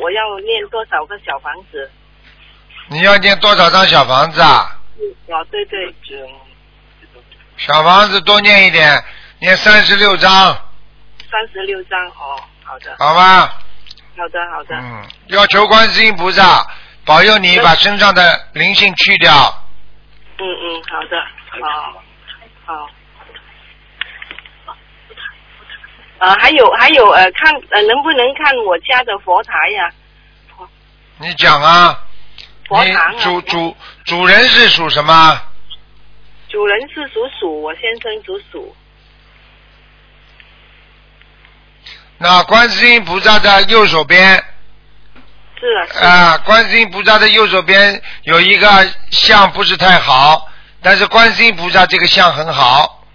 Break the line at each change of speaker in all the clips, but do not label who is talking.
我要念多少个小房子？
你要念多少张小房子啊？
啊对对，
小房子多念一点，念三十六张，
三十六张哦，好的
好吧？
好的好的，
嗯，要求观世音菩萨保佑你把身上的灵性去掉。
嗯嗯好的好好。呃，还有还有呃，看呃能不能看我家的佛台呀、
你讲啊，
佛堂啊
主主主人是属什么？
主人是属鼠，我先生属鼠。
那观世音菩萨的右手边
是啊，是
啊，观世音菩萨的右手边有一个像不是太好，但是观世音菩萨这个像很好，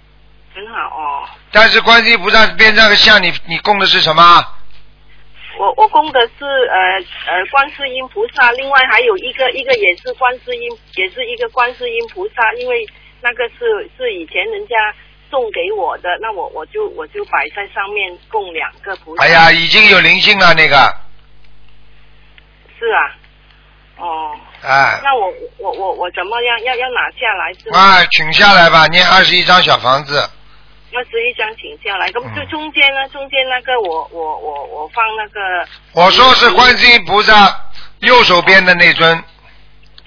很好哦。
但是观世音菩萨边上的像你你供的是什么？
我我供的是呃呃观世音菩萨，另外还有一个一个也是观世音，也是一个观世音菩萨，因为那个是是以前人家送给我的，那我我就我就摆在上面供两个菩萨。
哎呀，已经有灵性了那个，
是啊，哦，
哎，
那我我我我怎么样要要拿下来是吗？
啊，请下来吧，念二十一张小房子，
二十一张请下来，咁
嗯
就中间呢？中间那个我我我我放那个
我说是观世音菩萨右手边的那尊。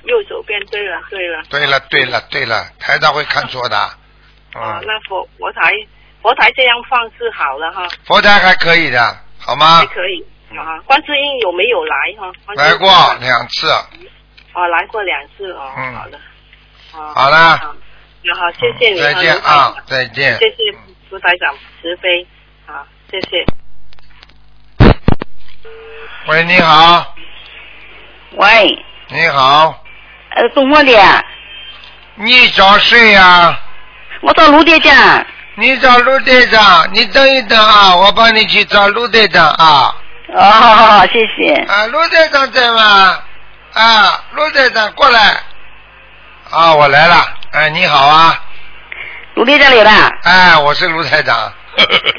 右手边。对了对了，
对了，对了，对了，台长会看错的。
哦，
嗯，
那佛佛台佛台这样放是好了哈，
佛台还可以的，好吗
还？可以啊。观世音有没有来哈？
来过两次，
哦，来过两次哦。
嗯
好的。哦
好了
好，那好，谢谢你。
再见啊，再见。
谢谢卢台长慈悲，好，谢谢。
喂，你好，
喂，
你好，
呃，怎么的啊，
你找谁呀、
我找卢队长。
你找陆队长，你等一等啊，我帮你去找陆队长啊。
哦，好好好，谢谢。
啊，陆队长在吗？啊，陆队长过来。啊，我来了。哎，你好啊。
卢队长来了。
哎，我是卢台长。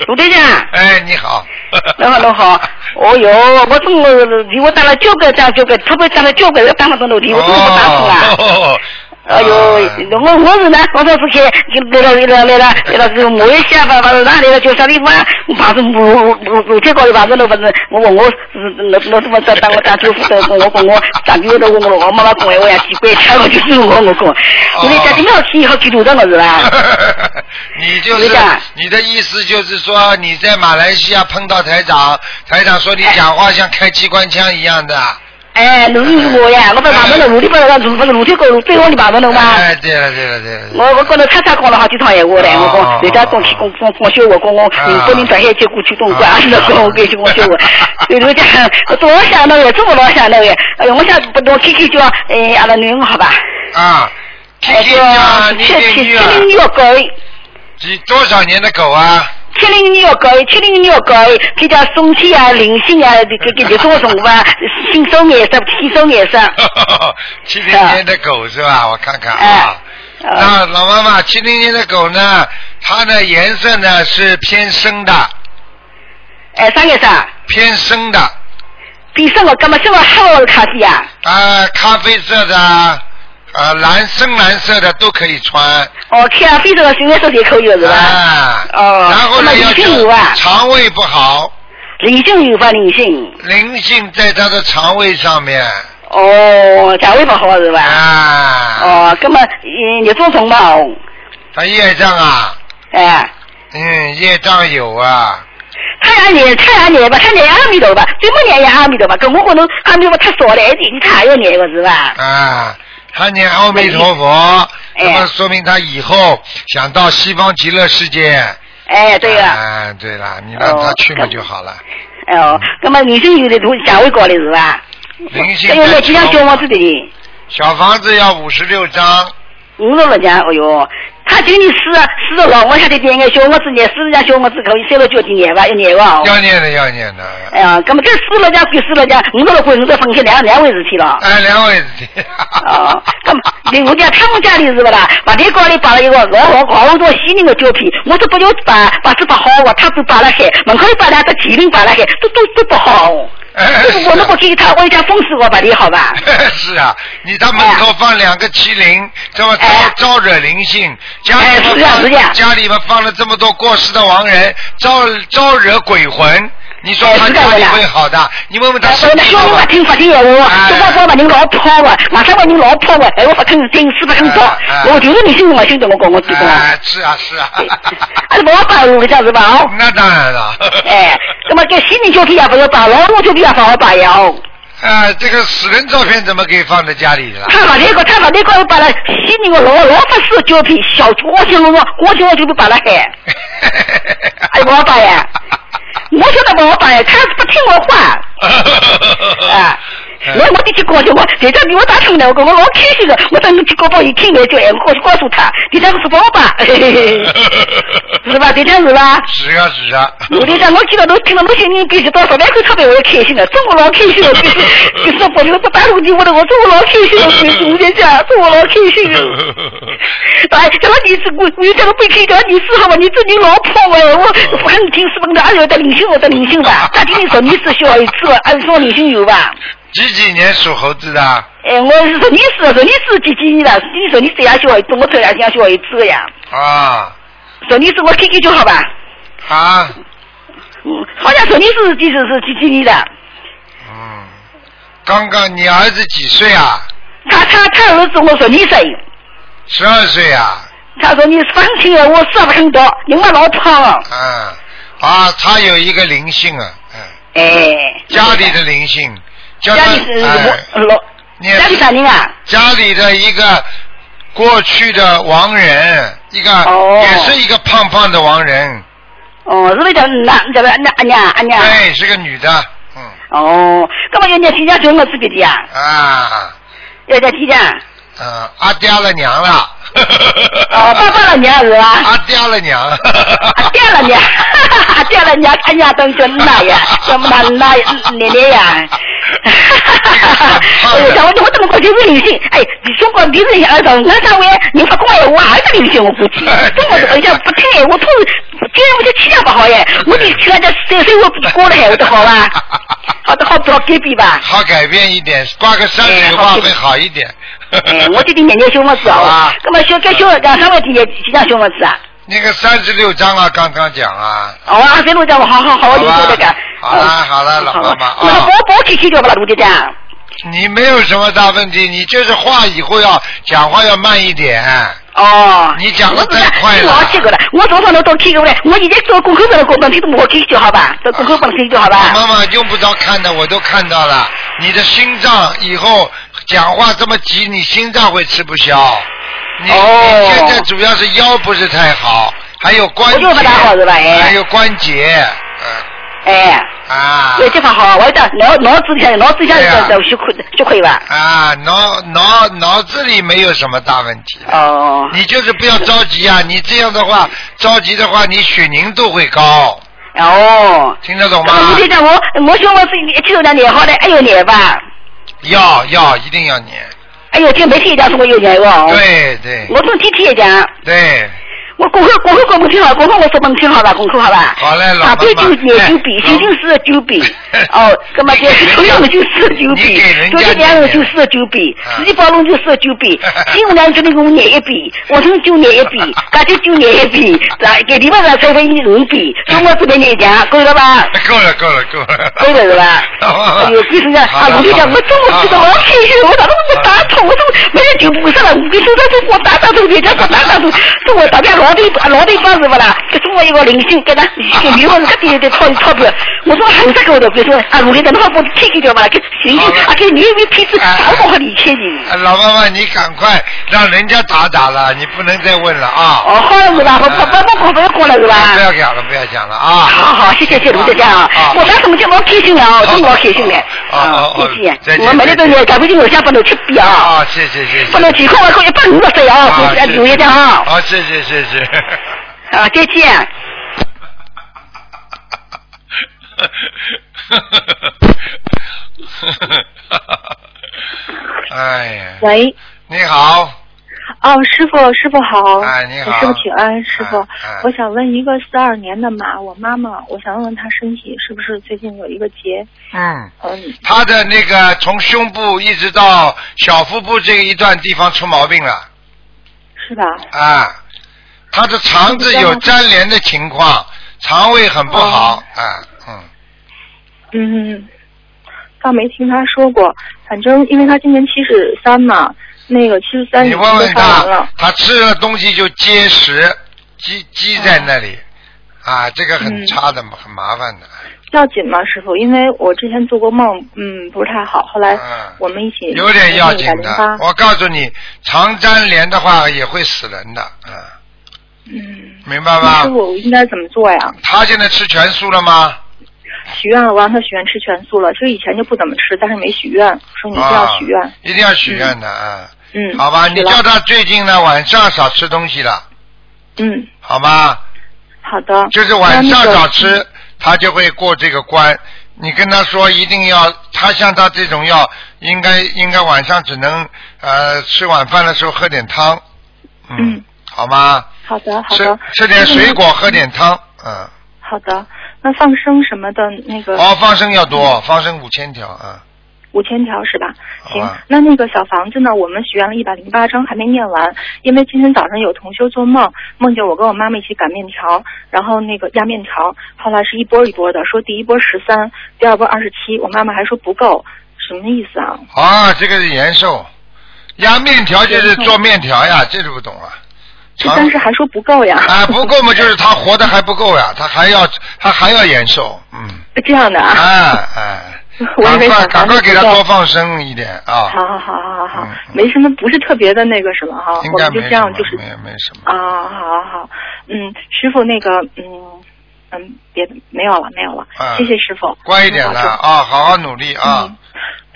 卢队长。
哎，你好。
侬 好，侬好。哦哟，我中午给我打了九个打，九个，特别打了九个，打了多少题，我怎么不打通了。
哦。
哎呦，我我是呢，我说是去来了来了来了来了，这个摸一下吧，反正哪里了叫啥地方？我怕是路路路路铁高的，反正那反正我问我是那那什么在当我当舅父的，我跟我长舅的我我我妈妈讲我呀奇怪，他我就是我我讲，我在家里好去好去路上我是吧？
你就是你的意思就是说你在马来西亚碰到台长，台长说你讲话像开机关枪一样的。
哎，路是我呀，我在旁边的路里边那路不是路铁高路最往里旁边的嘛。
哎，对了对了对了。
我我跟他叉叉讲了好几趟闲话嘞，我讲人家讲去讲讲讲笑话，讲我宁波人北海接过去东莞，是讲我跟讲笑话。有人讲我多老想那个，这么老想那个，哎呦，我想不多开开叫哎阿拉女儿好吧？
啊，
哎叫七七七零年狗，
几多少年的狗啊？
七零年狗，七零年狗，他叫松气啊、灵性啊，给给给做什么吧？新手颜色，新手颜色。
七零年的狗是吧？我看看啊。那老妈妈，七零年的狗呢？它的颜色呢是偏深的。
哎，啥颜色？
偏深的。
偏深的，干嘛这么黑的咖啡啊？
啊，咖啡色的，呃，蓝深蓝色的都可以穿。
哦，咖啡色的深蓝色也可以是吧？
啊。
哦。
然后呢，要
灵有啊。
肠胃不好。
灵性有吧？灵性。
灵性在他的肠胃上面。
哦，肠胃不好是吧？
啊。
哦，那么嗯，你做什么？
他业障啊。
哎。
嗯，业障有啊。
他也念，他也念吧，他念阿弥陀吧，最末念也阿弥陀吧，跟我可能阿弥陀佛太少了一点，你他也要念个是吧？
啊，他念阿弥陀佛，
哎
那么说明他以后想到西方极乐世界。
哎，对了。
啊，对了，你让他去嘛就好了。
哎哦，那么女生有的都价位高的是吧？
灵性
还有那几张小房子的。
小房子要五十六张。
五十六张，哎呦，他今年四四十六，我晓得念个小我子念，四十家小我子可以三十九念吧，要念
吧？要念的，要念的。
哎呀，那么这四十家归四十家，五十六归五十分开两两回事体了。
哎，两回事体。
哦，那么我讲他们家里是不啦？把地高里摆了一个老好好多西宁的胶皮，我说不要把把这不好哦，他都摆了海，门口里拔两个麒麟摆了海，都都都不好。我如果给他，我家封死我吧你好吧？
是啊，你他门口放两个麒麟，这么招招惹灵性，家里
放
家里面放了这么多过世的亡人，招招惹鬼魂。你说他家里会好的？你问问他身体好
吧？听不听话，这把说把你老婆啊，马上把你老婆啊，哎，我不肯真是不肯做，我就是你信我信的，我讲我知道。
是啊是啊。
还是 我摆路的样子吧？哦。
那当然了。
哎，那么这新人照片也不要把，老路照片也放我摆呀哦。
啊，这个死人照片怎么可以放在家里了？
他把那个，他把那个把那新人个老老法师照片，小郭兴我，郭兴我就不把他害。哎，我把呀。我晓得不好办，他是不听我话，啊。我我弟弟告诉我，队长给我打通了，我讲我老开心了。我等你去高报一听来就哎，我过去告诉他，队长是宝爸，是吧？队长是吧？
是啊是啊。
我队长，我听到都听到那些人必须到十万口钞票，我也开心了，中午老开心了，就是就是不就是不打通电话的，我中午老开心了，我跟你讲，中午老开心了。哎，这个你是我我讲这个背景，这个你是好吧？你这你老婆哎，我不肯听是不的，还有得灵性，我得灵性吧？他今年说你是小孩子，还是说灵性有吧？
几几年属猴子的？
哎，我是说你是说你是几几年的？你说你这样小孩子，我这样像小孩子呀。
啊。
说你是我 QQ 就好吧？
啊。
嗯，好像说你是几是是几几年的？
嗯，刚刚你儿子几岁啊？
他他他儿子我说你岁。
十二岁啊。
他说你放心啊，我说不很多，因为老胖了。
嗯，啊，他有一个灵性啊，嗯。
哎。
家里的灵性。
家里是老，家里啥人啊？
家里的一个过去的亡人，一个也是一个胖胖的亡人。
哦，是不是叫男叫阿娘阿娘阿娘？
对，是个女的。嗯。
哦，干嘛要念几家叫我自己的呀？
啊。
要念几家？
嗯，阿爹了娘了。
哦，爸爸了娘是吧？
阿爹了娘。
阿爹了娘，阿爹了娘，阿娘等叫哪呀？叫哪哪奶奶呀？哎呀，我我怎么过去是灵性？哎，你说过你是二十，二三位你发过来，我还是灵性，我估计。中国这个不听，我从今天我就气量不好耶，我就去人家三岁我不过了还会得好吧？好的，好不好改变吧？
好改变一点，挂个山水画会好一点。
哎，我就得念念小么子啊。那么小该小两三万几几张小么子啊？
那个三十六章啊，刚刚讲啊。
哦，二十六章，好好好，我就说这个。
好了好了，老妈妈。
那个包包起起掉不啦，卢？
你没有什么大问题，你就是话以后要讲话要慢一点。
哦。
你讲的太快了。
了，我早上都过了，我现在做功课功课，你都没听就好吧？做功课本听就好吧？
妈妈用不着看的，我都看到了。你的心脏以后讲话这么急，你心脏会吃不消。你你现在主要是腰不是太好，还有关节，还有关节，
嗯。哎，
啊，
有地方好，我讲脑脑子里脑子里就就可就可以吧。
啊，脑脑脑子里没有什么大问题。
哦。
你就是不要着急啊！你这样的话着急的话，你血凝度会高。
哦。
听得懂吗？
我就讲我我希望是一七年年好的，还有年吧。
要要一定要年。
哎呦，听媒体讲说我有钱哦。
对对。
我从地铁讲。
对。
我功课功课功课挺好，功课我说本挺好吧，功课好吧？
好嘞，老
妈妈。就念九笔，星星四九笔。哦，那么就是初一就四九笔，昨天两日就四九笔，四季宝龙就四九笔，今五两就能给我念一笔，我从九念一笔，大家九念一笔，来给你们来收费你五笔，中我这边念讲，够了吧？
够了够了够了。
够了是吧？哎呦，为什么啊？我就讲我中午知道我开心，我咋都不打通，我都没人就不上了，我跟说他说我打打通，人家说打打通，说我大家老。老对老对方是不啦？给中国一个零星给他给女方是搿点点钞钞票，我说很这个的，比如说啊，如果等的话我退给掉嘛，给零星啊给女一批次，好不好理解你？
啊老妈妈，你赶快让人家打打了，你不能再问了啊！
哦，好了是吧？我不不不不要过了是吧？
不要讲了，不要讲了啊！
好好，谢谢谢卢姐姐啊！我当什么叫我开心了啊，真老开心了。
啊
谢谢，我每天都是赶快进我家不能吃饼啊！
啊，谢谢谢谢。
不能几块我可以帮你个岁啊！谢谢卢姐姐啊！
好，谢谢谢谢。
啊，再见。
哎呀，
喂，
你好，
哦，师傅，师傅好，
哎，你好，
师傅请安，师傅，
哎
我想问一个四二年的马，我妈妈，我想问问她身体是不是最近有一个结？
嗯，
嗯，
她的那个从胸部一直到小腹部这一段地方出毛病了。
是吧？
啊，他的肠子有粘连的情况，肠胃很不好啊，嗯，
嗯，倒没听他说过，反正因为他今年七十三嘛，那个七十三已
你
经
问问他
了，，
他吃了东西就结石，积积在那里，啊，这个很
嗯。
差的，很麻烦的。
要紧吗，师傅？因为我之前做过梦，嗯，不是太好，后来
嗯
我们一起
有点要紧的，，我告诉你，肠粘连的话也会死人的，嗯，
嗯，
明白吗
那师？傅我应该怎么做呀？
他现在吃全素了吗？
许愿了，我让他许愿吃全素了。其实以前就不怎么吃，但是没许愿，说你一定要许愿。
啊，一定要许愿的啊！
嗯，
好吧，你叫他最近呢晚上少吃东西了，
嗯，
好吧？
好的。
就是晚上
那那个
少吃，他就会过这个关。你跟他说一定要，他像他这种药，应该应该晚上只能呃吃晚饭的时候喝点汤，
嗯，
好吗？
好的，好
吃
的。
吃点水果，喝点汤，嗯。
好的，那放生什么的那个
哦，放生要多，放生五千条啊。
五千条是吧？行，那那个小房子呢？我们许愿了一百零八章，还没念完，因为今天早上有同修做梦，梦见我跟我妈妈一起擀面条，然后那个压面条，后来是一波一波的，说第一波十三，第二波二十七，我妈妈还说不够，什么意思啊？
啊，这个是延寿，压面条就是做面条呀，这就不懂了。长
但是还说不够呀。
啊，不够嘛，就是他活的还不够呀，他还要他还要延寿，嗯，
这样的啊。
哎哎，
我以
赶快赶快给他多放生一点啊，
好好好好好没什么，不是特别的那个什么哈，
应
我们就
该没什么，
这样就是
没没什么。
啊，好好好，嗯，师傅那个嗯嗯，别的没有了没有了，
啊。
谢谢师傅，
乖一点了啊，好好努力啊。
嗯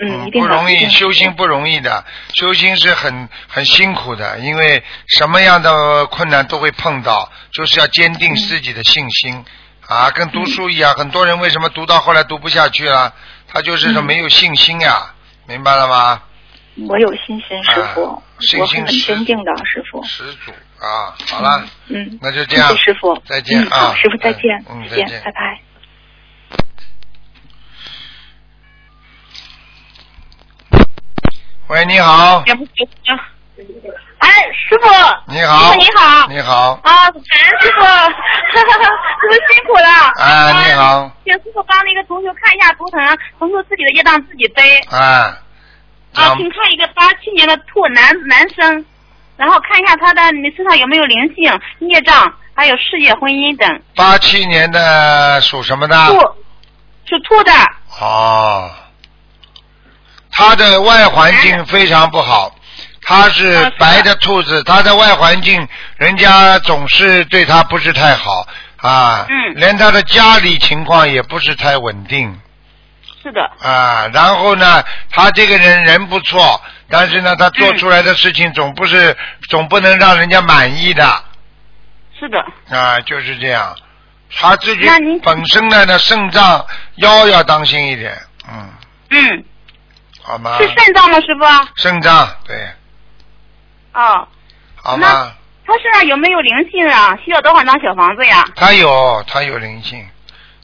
嗯，
不容易，修心不容易的，修心是很很辛苦的，因为什么样的困难都会碰到，就是要坚定自己的信心、啊，跟读书一样，很多人为什么读到后来读不下去了？他就是说
嗯。
没有信心呀，明白了吗？
我有信心，师傅。
啊，信
我很
心十
坚定的，师傅，
十足啊，好了，
嗯，
那就这样
谢谢师傅，
再见啊
师傅再见，
嗯
再见，拜拜。
喂，你好，
哎，师傅，
你好，
师傅你好。
你好，
啊，感恩师傅，师傅辛苦了。
哎，你好，
请师傅帮那个同学看一下图腾，同学自己的业障自己背。
啊，
啊，请看一个八七年的兔男男生，然后看一下他的你身上有没有灵性、孽障，还有事业、婚姻等。
八七年的属什么的？
兔，属兔的。
哦，他的外环境非常不好，他是白的兔子，他的外环境人家总是对他不是太好啊，
嗯
连他的家里情况也不是太稳定
是的，
啊。然后呢，他这个人人不错，但是呢，他做
嗯
出来的事情总不是、总不能让人家满意的
是的。
啊，就是这样。他自己本身呢，那肾脏腰要当心一点，嗯，
嗯，
好吗？
是肾脏吗，师傅？
肾脏对，
哦，
好吗？
他身上有没有灵性啊？需要多少张小房子呀？
他有，他有灵性，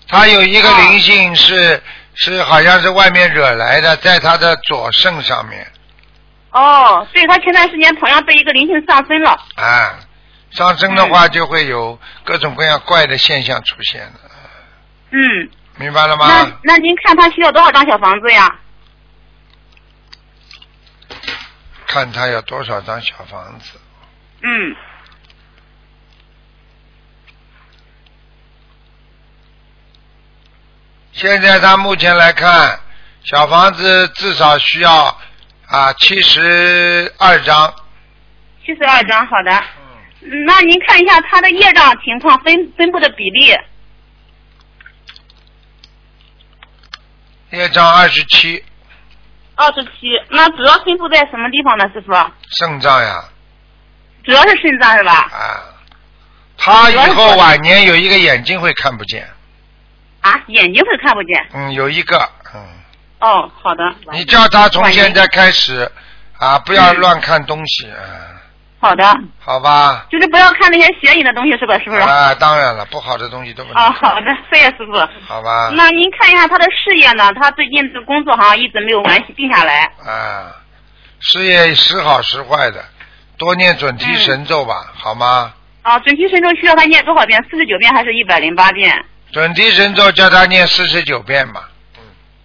他有一个
哦
灵性是、是好像是外面惹来的，在他的左肾上面
哦，对他前段时间同样被一个灵性上升了
啊，上升的话就会有各种各样怪的现象出现了。
嗯，
明白了吗？
那那您看他需要多少张小房子呀？
看他要多少张小房子？
嗯。
现在他目前来看，小房子至少需要。啊七十二张。
七十二张，好的。
嗯，
嗯那您看一下他的业障情况分分布的比例，
业障二十七，
二十七。那主要分布在什么地方呢，师傅？
肾脏呀
主要是肾脏是吧？
啊，他以后晚年有一个眼睛会看不见，
啊，眼睛会看不见。
嗯，有一个，嗯，
哦，好的。
你叫他从现在开始啊，不要乱看东西，嗯，
好的，
好吧？
就是不要看那些邪淫的东西，是吧？是不是？
啊，当然了，不好的东西都不能
啊，好的，谢谢师傅。
好吧？
那您看一下他的事业呢？他最近的工作好像一直没有完定下来。
啊，事业时好时坏的，多念准提神咒吧，好吗？
啊，准提神咒需要他念多少遍？四十九遍还是一百零八遍？
准提神咒叫他念四十九遍吧。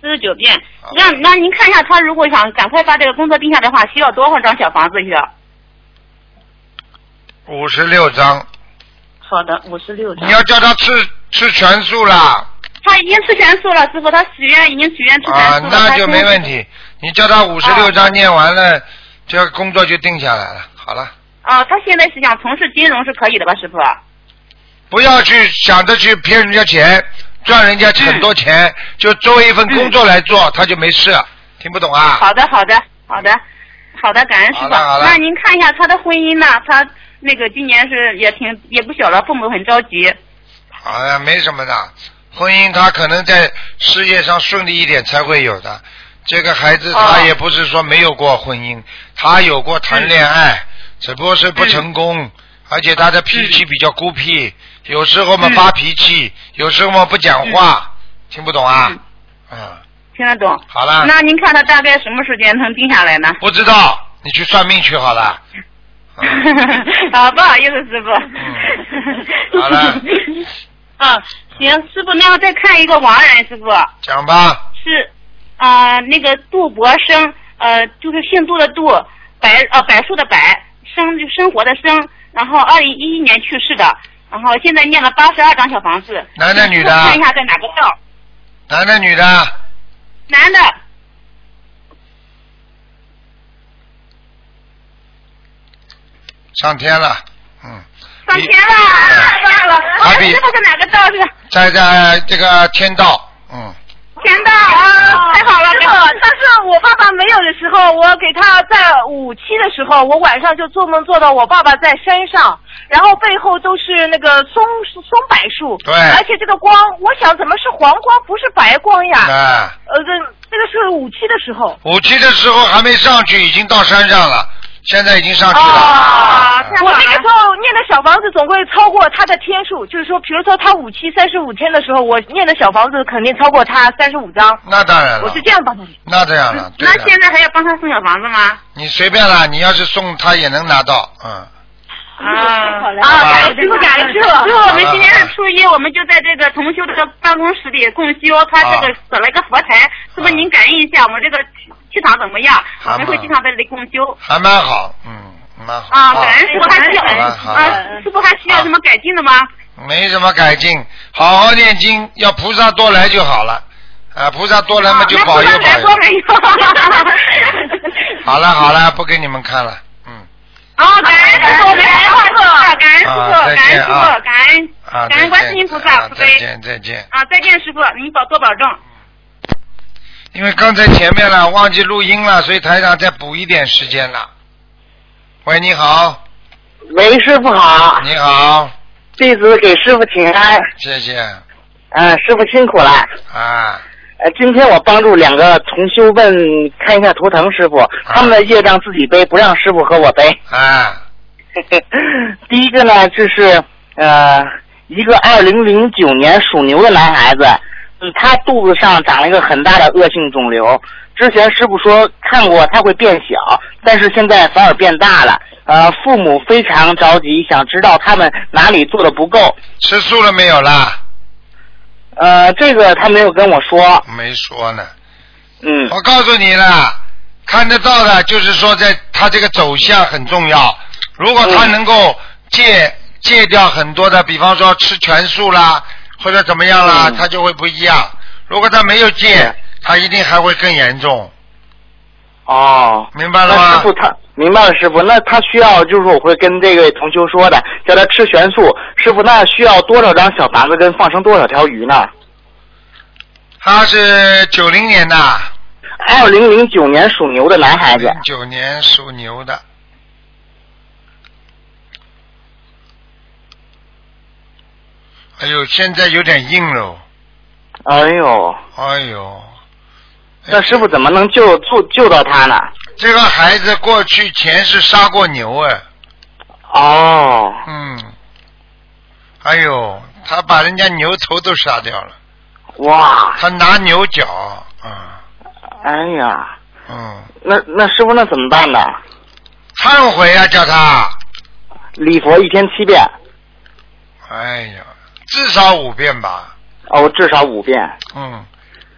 四十九遍
好。
那那您看一下，他如果想赶快把这个工作定下来的话，需要多少张小房子需要？
五十六张，
好的，五十六张
你。要叫他吃吃全素啦，
他已经吃全素了，师傅，他许愿已经许愿吃全
啊
素，了。
那就没问题。你叫他五十六张念完了，这个工作就定下来了。好了，
啊，他现在是想从事金融是可以的吧，师傅？
不要去想着去骗人家钱，赚人家很多钱，就作为一份工作来做，他就没事。听不懂啊？
好的，好的，好的，好的，感恩师傅。那您看一下他的婚姻呢？他那个今年是也挺也不小了，父母很着急。
哎呀，没什么的，婚姻他可能在事业上顺利一点才会有的。这个孩子他
哦
也不是说没有过婚姻，他有过谈恋爱，只不过是不成功，而且他的脾气比较孤僻，有时候嘛
嗯
发脾气，有时候嘛不讲话，听不懂啊？嗯，
听得懂？
好了，
那您看他大概什么时间能定下来呢？
不知道你去算命去好了。嗯
啊，不好意思，师傅。
嗯好了。
啊，行，师傅，那我再看一个亡人，师傅
讲吧，
是啊、那个杜博生，呃，就是姓杜的杜，柏呃柏树的柏，生就生活的生，然后二零一一年去世的，然后现在念了八十二张小房子。
男的女的
看一下在哪个道？
男的女的，
男的。
上天了，嗯，
上天了，太棒了！
他比
师傅是哪个道是？
在在这个天道，嗯。
天道啊，太好了！
师傅，但是我爸爸没有的时候，我给他在五期的时候，我晚上就做梦做到我爸爸在山上，然后背后都是那个松松柏树，
对
而且这个光，我想怎么是黄光，不是白光呀？
啊，
呃，这这个是五期的时候。
五期的时候还没上去，已经到山上了，现在已经上去了。
我那个时候念的小房子总会超过他的天数，就是说，比如说他五期三十五天的时候，我念的小房子肯定超过他三十五张，
那当然了
我是，这样帮他念。
那这样了，
那现在还要帮他送小房子吗？
你随便啦，你要是送他也能拿到，嗯。
啊啊！感恩师傅，感谢师傅。师傅，我们今天是初一，我们就在这个同修这个办公室里共修，他这个设了一个佛台，师傅您感应一下我们这个气场怎么样？
好
我们会经常在这里共修。
还蛮好，嗯，蛮好。
啊，感恩师傅还需要啊，师傅还需要什么改进的吗？
没什么改进，好好念经，要菩萨多来就好了。啊，菩萨多来嘛就保佑？好了好了，不给你们看了，嗯。
啊，感恩师傅，感恩师傅，感恩师
啊
傅，感恩感恩
啊，
感恩观世音菩萨
啊再。见再见。
啊，再见，师傅，您保多保重。
因为刚才前面了忘记录音了，所以台长再补一点时间了。喂，你好，
喂，师傅好，
你好，
弟子给师傅请安，
谢谢。
呃，师傅辛苦了。
啊，
呃，今天我帮助两个同修问看一下图腾，师傅，他们的业障自己背，不让师傅和我背。
啊，
第一个呢，就是呃，一个二零零九年属牛的男孩子，嗯他肚子上长了一个很大的恶性肿瘤。之前师傅说看过他会变小，但是现在反而变大了。呃，父母非常着急，想知道他们哪里做的不够。
吃素了没有啦？
呃，这个他没有跟我说。
没说呢。
嗯
我告诉你了，看得到的，就是说在他这个走向很重要。如果他
嗯
能够戒戒掉很多的，比方说吃全素啦，或者怎么样了，
嗯
他就会不一样。如果他没有戒，他一定还会更严重。
哦，
明白了吗
师傅他明白了，师傅，那他需要就是我会跟这位同修说的，叫他吃全素。师傅，那需要多少张小房子跟放生多少条鱼呢？
他是九零年的，
二零零九年属牛的男孩子。
九年属牛的。哎呦，现在有点硬喽。
哎呦，
哎呦，
那师傅怎么能救救救到他呢？
这个孩子过去前世杀过牛哎。
哦。
嗯。哎呦，他把人家牛头都杀掉了。
哇。
他拿牛角，嗯
哎呀，
嗯，
那那师傅那怎么办呢？
忏悔啊，叫他。
礼佛一天七遍，
哎呀，至少五遍吧。
哦，至少五遍。
嗯，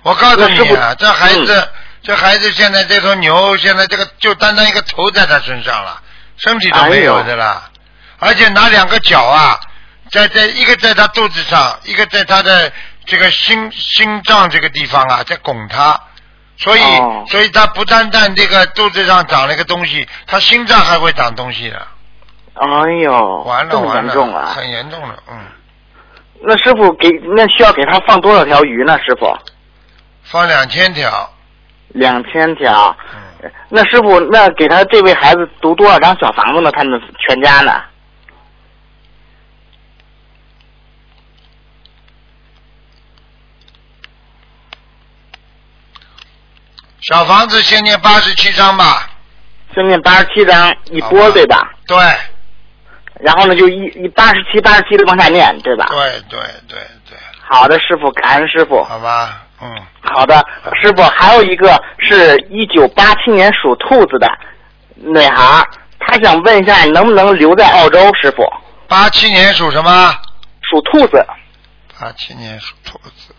我告诉你啊，这孩子，这孩子现在这头牛，现在这个就单单一个头在他身上了，身体都没有的了，而且拿两个脚啊，在在一个在他肚子上，一个在他的这个心心脏这个地方啊，在拱他。所以，
哦
所以他不单单这个肚子上长了一个东西，他心脏还会长东西的。
哎呦，
完了完了，
严重啊！
很严重了，嗯，
那师傅给那需要给他放多少条鱼呢？师傅，
放两千条，
两千条。
嗯，
那师傅，那给他这位孩子读多少张小房子呢？他们全家呢？
小房子先念八十七章吧。
先念八十七张一波，对吧？
对，
然后呢，就一一八十七八十七的往下念，对吧？
对对对对，
好的，师傅，感恩师傅。
好吧，嗯，
好的，师傅，还有一个是一九八七年属兔子的女孩，她想问一下能不能留在澳洲？师傅，
八七年属什么？
属兔子。
八七年属兔子。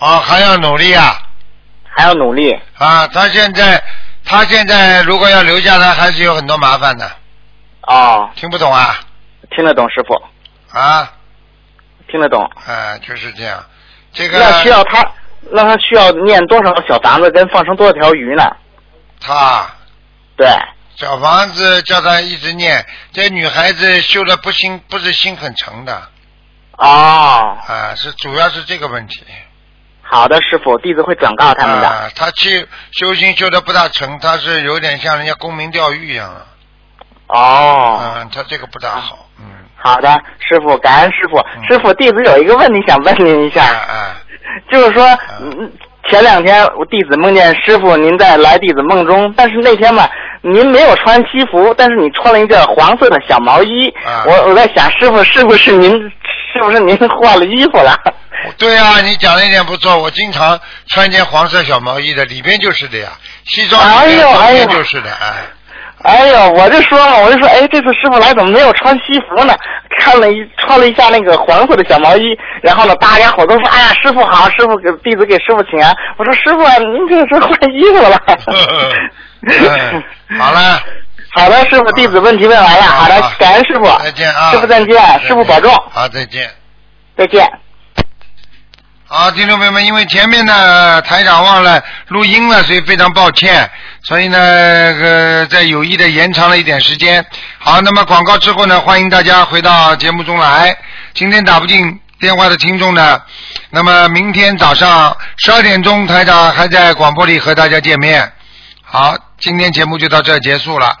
哦，还要努力啊！
还要努力
啊！他现在，他现在如果要留下来，还是有很多麻烦的。
哦，
听不懂啊？
听得懂，师傅，
啊，
听得懂。
啊，就是这样。这个
那需要他，那他需要念多少小房子跟放生多少条鱼呢？
他
对，
小房子叫他一直念，这女孩子修的不心不是心很诚的
哦，
啊，是主要是这个问题。
好的，师傅，弟子会转告他们的。
啊，他去修心修的不大成，他是有点像人家沽名钓誉一样了。
哦，
嗯，他这个不大好。嗯。
好的，师傅，感恩师傅。师傅，弟子有一个问题想问您一下，
啊
就是说，嗯前两天我弟子梦见师傅您在来弟子梦中，但是那天吧，您没有穿西服，但是你穿了一件黄色的小毛衣。
啊
我我在想，师傅是不是您是不是您换了衣服了？
对啊，你讲的一点不错，我经常穿件黄色小毛衣的，里边就是的呀，西装
哎
里面就是的，哎。
哎呦，我就说嘛，我就说，哎，这次师傅来怎么没有穿西服呢？看了一穿了一下那个黄色的小毛衣，然后呢，大家伙都说，哎呀，师傅好，师傅给弟子给师傅请安。我说师傅，您这是换衣服了。
嗯好了。
好的，师傅，弟子问题问完了。好的，感恩师傅。
再见啊！
师傅再见，师傅保重。
好，再见。
再见。
好，听众朋友们，因为前面呢台长忘了录音了，所以非常抱歉，所以呢，呃，在有意的延长了一点时间。好，那么广告之后呢，欢迎大家回到节目中来。今天打不进电话的听众呢，那么明天早上十二点钟，台长还在广播里和大家见面。好，今天节目就到这儿结束了。